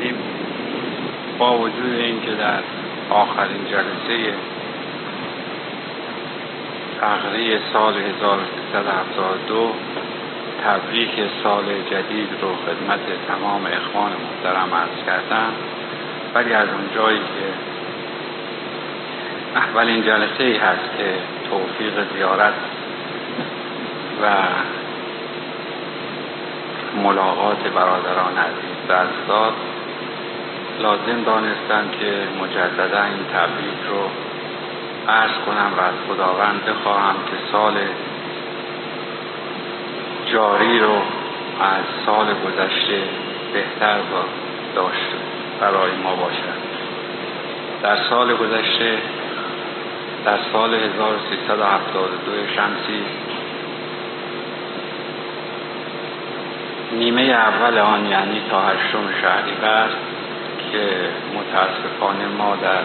کردیم با وجود اینکه در آخرین جلسه تقریه سال 1372 تبریک سال جدید رو خدمت تمام اخوان محترم عرض کردم. ولی از اون جایی که اولین جلسه ای هست که توفیق زیارت و ملاقات برادران عزیز دست داد. لازم دانستم که مجددا این تبریک رو عرض کنم و از خداوند بخواهم که سال جاری رو از سال گذشته بهتر داشت برای ما باشد. در سال گذشته در سال 1372 شمسی نیمه اول آن یعنی تا هشتم شهریور که متاسفانه ما در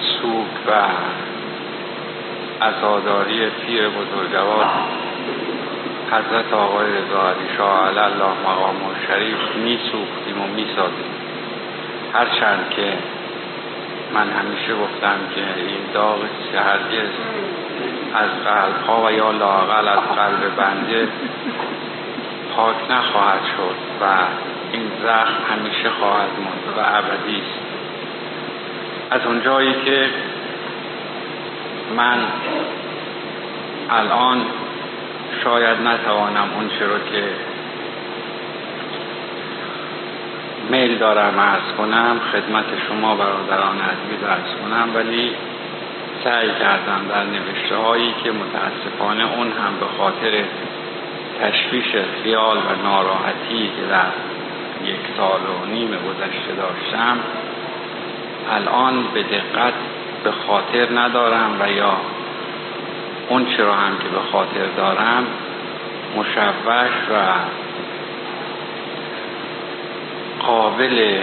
سوگ و ازاداری پیر بزرگوار حضرت آقای رضا علی شاه الله مقام و شریف می سوختیم و می سازیم هرچند که من همیشه گفتم که این داغ هرگز از قلب ها و یا لاقل از قلب بنده پاک نخواهد شد و زخم همیشه خواهد ماند و ابدی است. از اونجایی که من الان شاید نتوانم اون رو که میل دارم ارز کنم خدمت شما برادران عزیز ارز کنم ولی سعی کردم در نوشته هایی که متاسفانه اون هم به خاطر تشویش خیال و ناراحتی که در یک سال و نیم گذشته داشتم. الان به دقت به خاطر ندارم و یا اون چرا هم که به خاطر دارم مشوش و قابل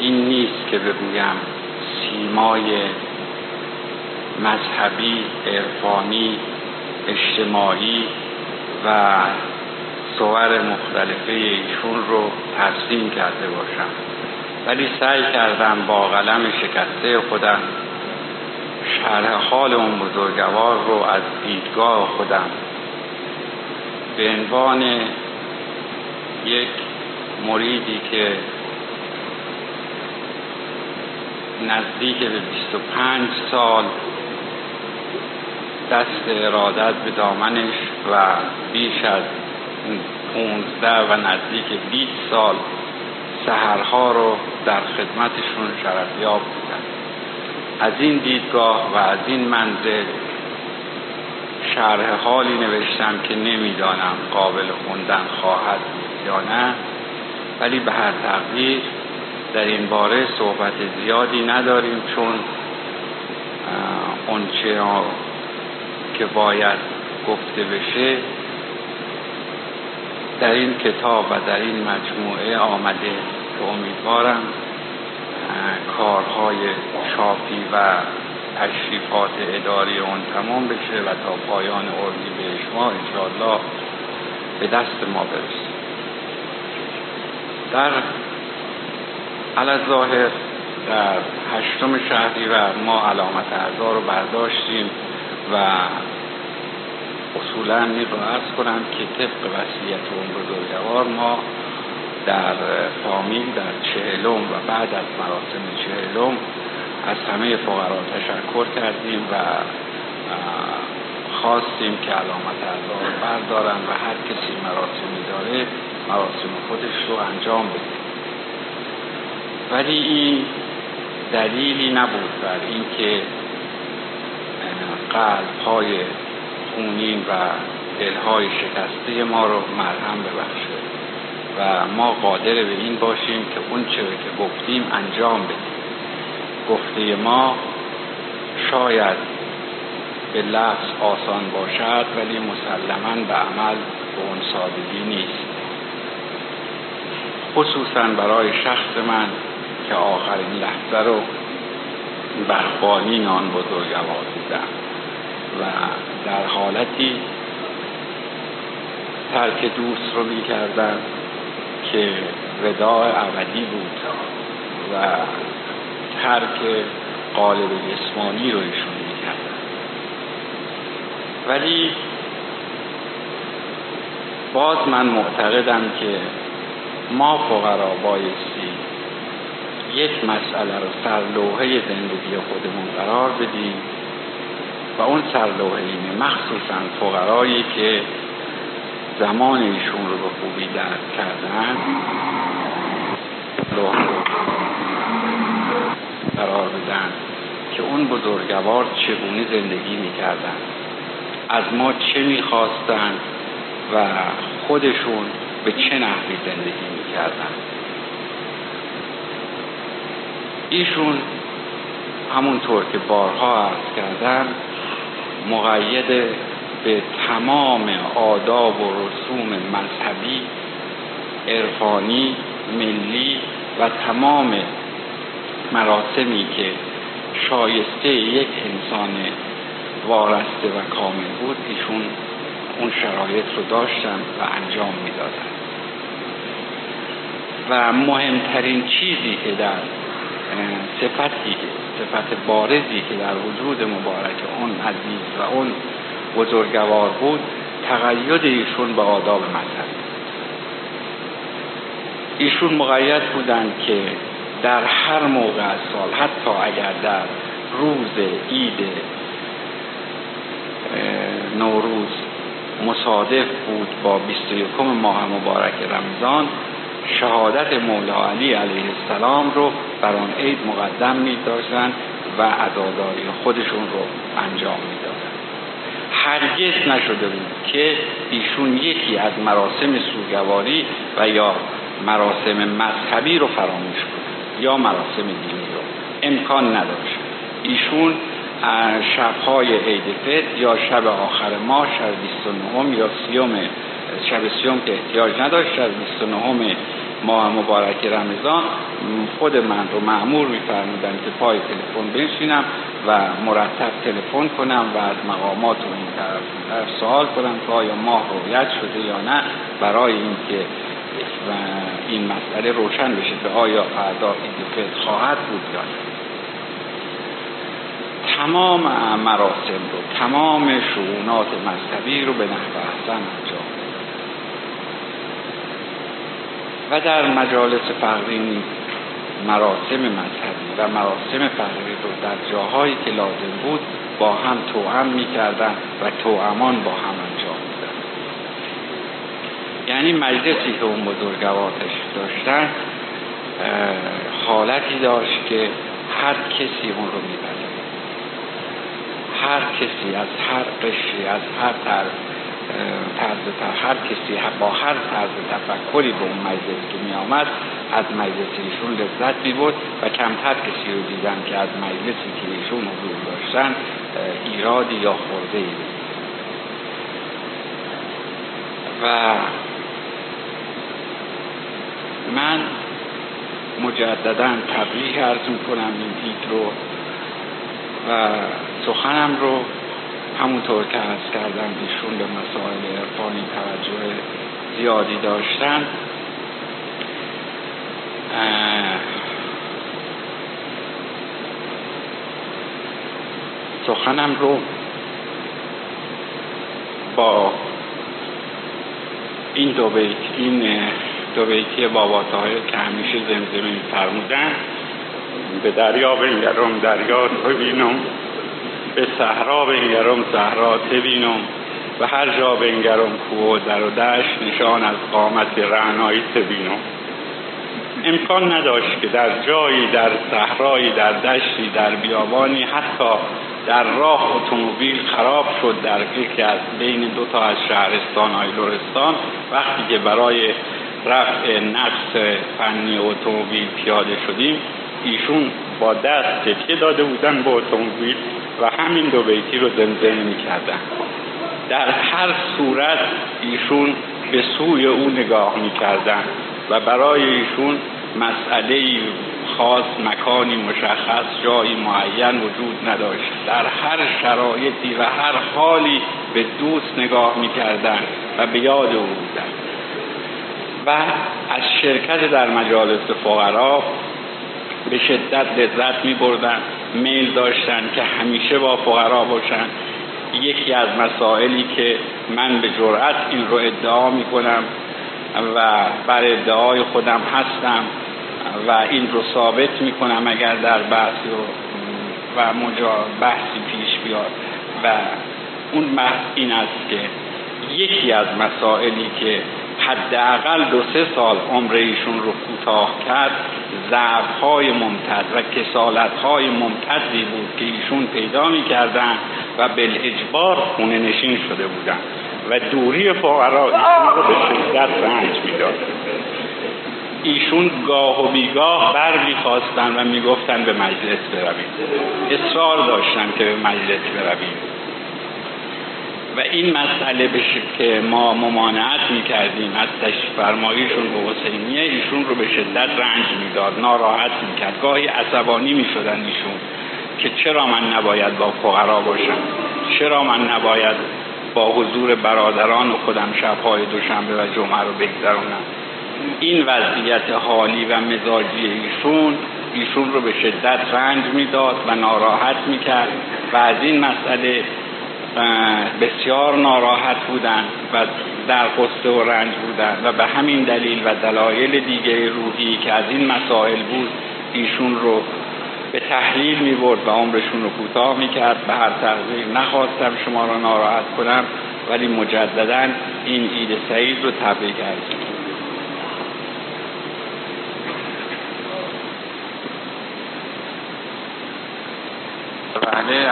این نیست که بگویم سیمای مذهبی عرفانی اجتماعی و صور مختلفه ایشون رو ترسیم کرده باشم. ولی سعی کردم با قلم شکسته خودم شرح حال اون بزرگوار رو از دیدگاه خودم به عنوان یک مریدی که نزدیک به 25 سال دست ارادت به دامنش و بیش از 15 و نزدیک 20 سال سهرها رو در خدمتشون شرفیاب بودن. از این دیدگاه و از این منزل شرح حالی نوشتم که نمی‌دانم قابل خوندن خواهد یا نه ولی به هر تقدیر در این باره صحبت زیادی نداریم چون اونچه که باید گفته بشه در این کتاب و در این مجموعه آمده که امیدوارم کارهای چاپی و تشریفات اداری اون تمام بشه و تا پایان به شما انشاءالله به دست ما برسه در ظاهر در هشتم شهری و ما علامت اعضا رو برداشتیم و اصولا می رو کنم که طبق وسیعت اون بزرگوار ما در فامیل در چهلم و بعد از مراسم چهلم از همه فقرا تشکر کردیم و خواستیم که علامت رو بردارن و هر کسی مراسمی داره مراسم خودش رو انجام بده. ولی این دلیلی نبود بر اینکه قلب های خونین و دلهای شکسته ما رو مرهم ببخشه. و ما قادر به این باشیم که اون چه که گفتیم انجام بدیم. گفته ما شاید به لفظ آسان باشد ولی مسلما به عمل به اون سادگی نیست. خصوصا برای شخص من که آخرین لحظه رو برخوانی آن بزرگوار بودم. و در حالتی ترک دوست رو می کردن که وداع ابدی بود و ترک قالب جسمانی رو ایشون می‌کردن. ولی باز من معتقدم که ما فقرا بایستی یک مسئله رو سرلوحه زندگی خودمون قرار بدیم. و اون سرلوحه مخصوصا فقرایی که زمان ایشون رو به خوبی درک کردن. قرار بدن که اون بزرگوار چگونه زندگی می‌کردن. از ما چه می‌خواستن و خودشون به چه نحوی زندگی می‌کردن. ایشون همونطور که بارها عرض کردن مقید به تمام آداب و رسوم مذهبی عرفانی ملی و تمام مراسمی که شایسته یک انسان وارسته و کامل بود ایشون اون شرایط رو داشتن و انجام می‌دادن. و مهمترین چیزی که در صفتی صفت بارزی که در وجود مبارک اون عزیز و اون بزرگوار بود تقید ایشون به آداب مذهبی ایشون مقید بودند که در هر موقع از سال حتی اگر در روز عید نوروز مصادف بود با 21 ماه مبارک رمضان شهادت مولا علی علیه السلام رو بر آن عید مقدم می و عزاداری خودشون رو انجام می‌دادن. هرگز نشده بود که ایشون یکی از مراسم سوگواری و یا مراسم مذهبی رو فراموش کنه یا مراسم دینی رو. امکان نداشت. ایشون شبهای عید فطر یا شب آخر ماه شب 29 یا سیوم شب سیوم که احتیاج نداشت شب 29 ماه مبارک رمضان خود من رو معمور میفرمودن که پای تلفن بنشینم و مرتب تلفن کنم و از مقامات رو این طرف سوال کنم که آیا ماه رویت شده یا نه برای اینکه این مسئله روشن بشه که آیا فردا عید خواهد بود یا نه. تمام مراسم رو تمام شعونات مذهبی رو به نحو احسن انجام و در مجالس فقرینی مراسم مذهبی و مراسم فقری رو در جاهایی که لازم بود با هم توأم می‌کردن و توامان با هم انجام میدن یعنی مجلسی که اون بزرگوارش داشتن حالتی داشت که هر کسی اون رو می‌بره هر کسی از هر قشری از هر طرز طرز هر کسی با هر طرز تفکری به اون مجلس که می آمد از مجلس ایشون لذت می بود و کمتر کسی رو دیدم که از مجلسی که ایشون حضور داشتن ایرادی یا خورده ای و من مجددا تبریک ارز کنم این دید رو و سخنم رو همونطور که از کردم ایشون به مسائل عرفانی توجه زیادی داشتن. سخنم رو با این دو بیت این دو بیتی بابا طاهر که همیشه زمزمه فرمودن به دریا بنگرم دریا ببینم. به صحرا بنگرم صحرا بینم و هر جا بنگرم کوه و در و دشت نشان از قامت رعنایی بینم امکان نداشت که در جایی در صحرایی در دشتی در بیابانی حتی در راه اتومبیل خراب شد در یکی از بین دو تا از شهرستان های لرستان وقتی که برای رفع نقص فنی اتومبیل پیاده شدیم ایشون با دست تکیه داده بودن به اتومبیل. و همین دو بیتی رو زمزمه می‌کردن. در هر صورت ایشون به سوی او نگاه می‌کردن و برای ایشون مسئله خاص مکانی مشخص جایی معین وجود نداشت. در هر شرایطی و هر حالی به دوست نگاه می‌کردن و به یاد او بودن. و از شرکت در مجالس فقرا به شدت لذت می بردن میل داشتن که همیشه با فقرا باشن. یکی از مسائلی که من به جرأت این رو ادعا می کنم و بر ادعای خودم هستم و این رو ثابت می کنم اگر در بحثی و, و بحثی پیش بیاد. و اون بحث این است که یکی از مسائلی که حداقل دو سه سال عمر ایشون رو کوتاه کرد ضعف های ممتد و کسالت های ممتدی بود که ایشون پیدا می‌کردن و بالاجبار خونه نشین شده بودن و دوری فقرا ایشون رو به شدت رنج می‌داد. ایشون گاه و بیگاه بر می‌خواستن و می‌گفتن به مجلس بروید اصرار داشتن که به مجلس بروید و این مسئله بشه که ما ممانعت می‌کردیم از فرماییشون به حسینیه ایشون رو به شدت رنج می‌داد ناراحت می‌کرد. گاهی عصبانی می‌شدن ایشون که چرا من نباید با فقرا باشم؟ چرا من نباید با حضور برادران و خودم شبهای دوشنبه و جمعه رو بگذرونم این وضعیت حالی و مزاجی ایشون ایشون رو به شدت رنج می‌داد و ناراحت می‌کرد. و از این مسئله بسیار ناراحت بودند و در قصه و رنج بودند و به همین دلیل و دلایل دیگه روحی که از این مسائل بود ایشون رو به تحلیل می برد و عمرشون رو کوتاه می کرد. به هر تقدیر نخواستم شما را ناراحت کنم ولی مجددا این عید سعید رو تبریک عرض بله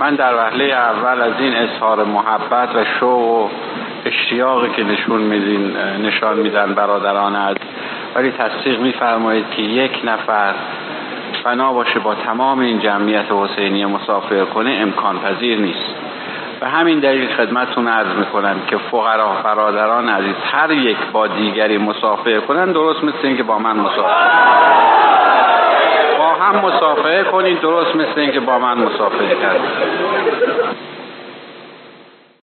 من در وهله اول از این اظهار محبت و شوق و اشتیاقی که نشون میدین نشان میدن برادران از ولی تصدیق میفرمایید که یک نفر فنا باشه با تمام این جمعیت حسینی مسافر کنه امکان پذیر نیست. به همین دلیل خدمتتون عرض می‌کنم که فقرا برادران عزیز هر یک با دیگری مسافر کنن درست مثل اینکه با من مسافر با هم مسافر کنین درست مثل اینکه با من مسافر کردین